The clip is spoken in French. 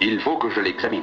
Il faut que je l'examine.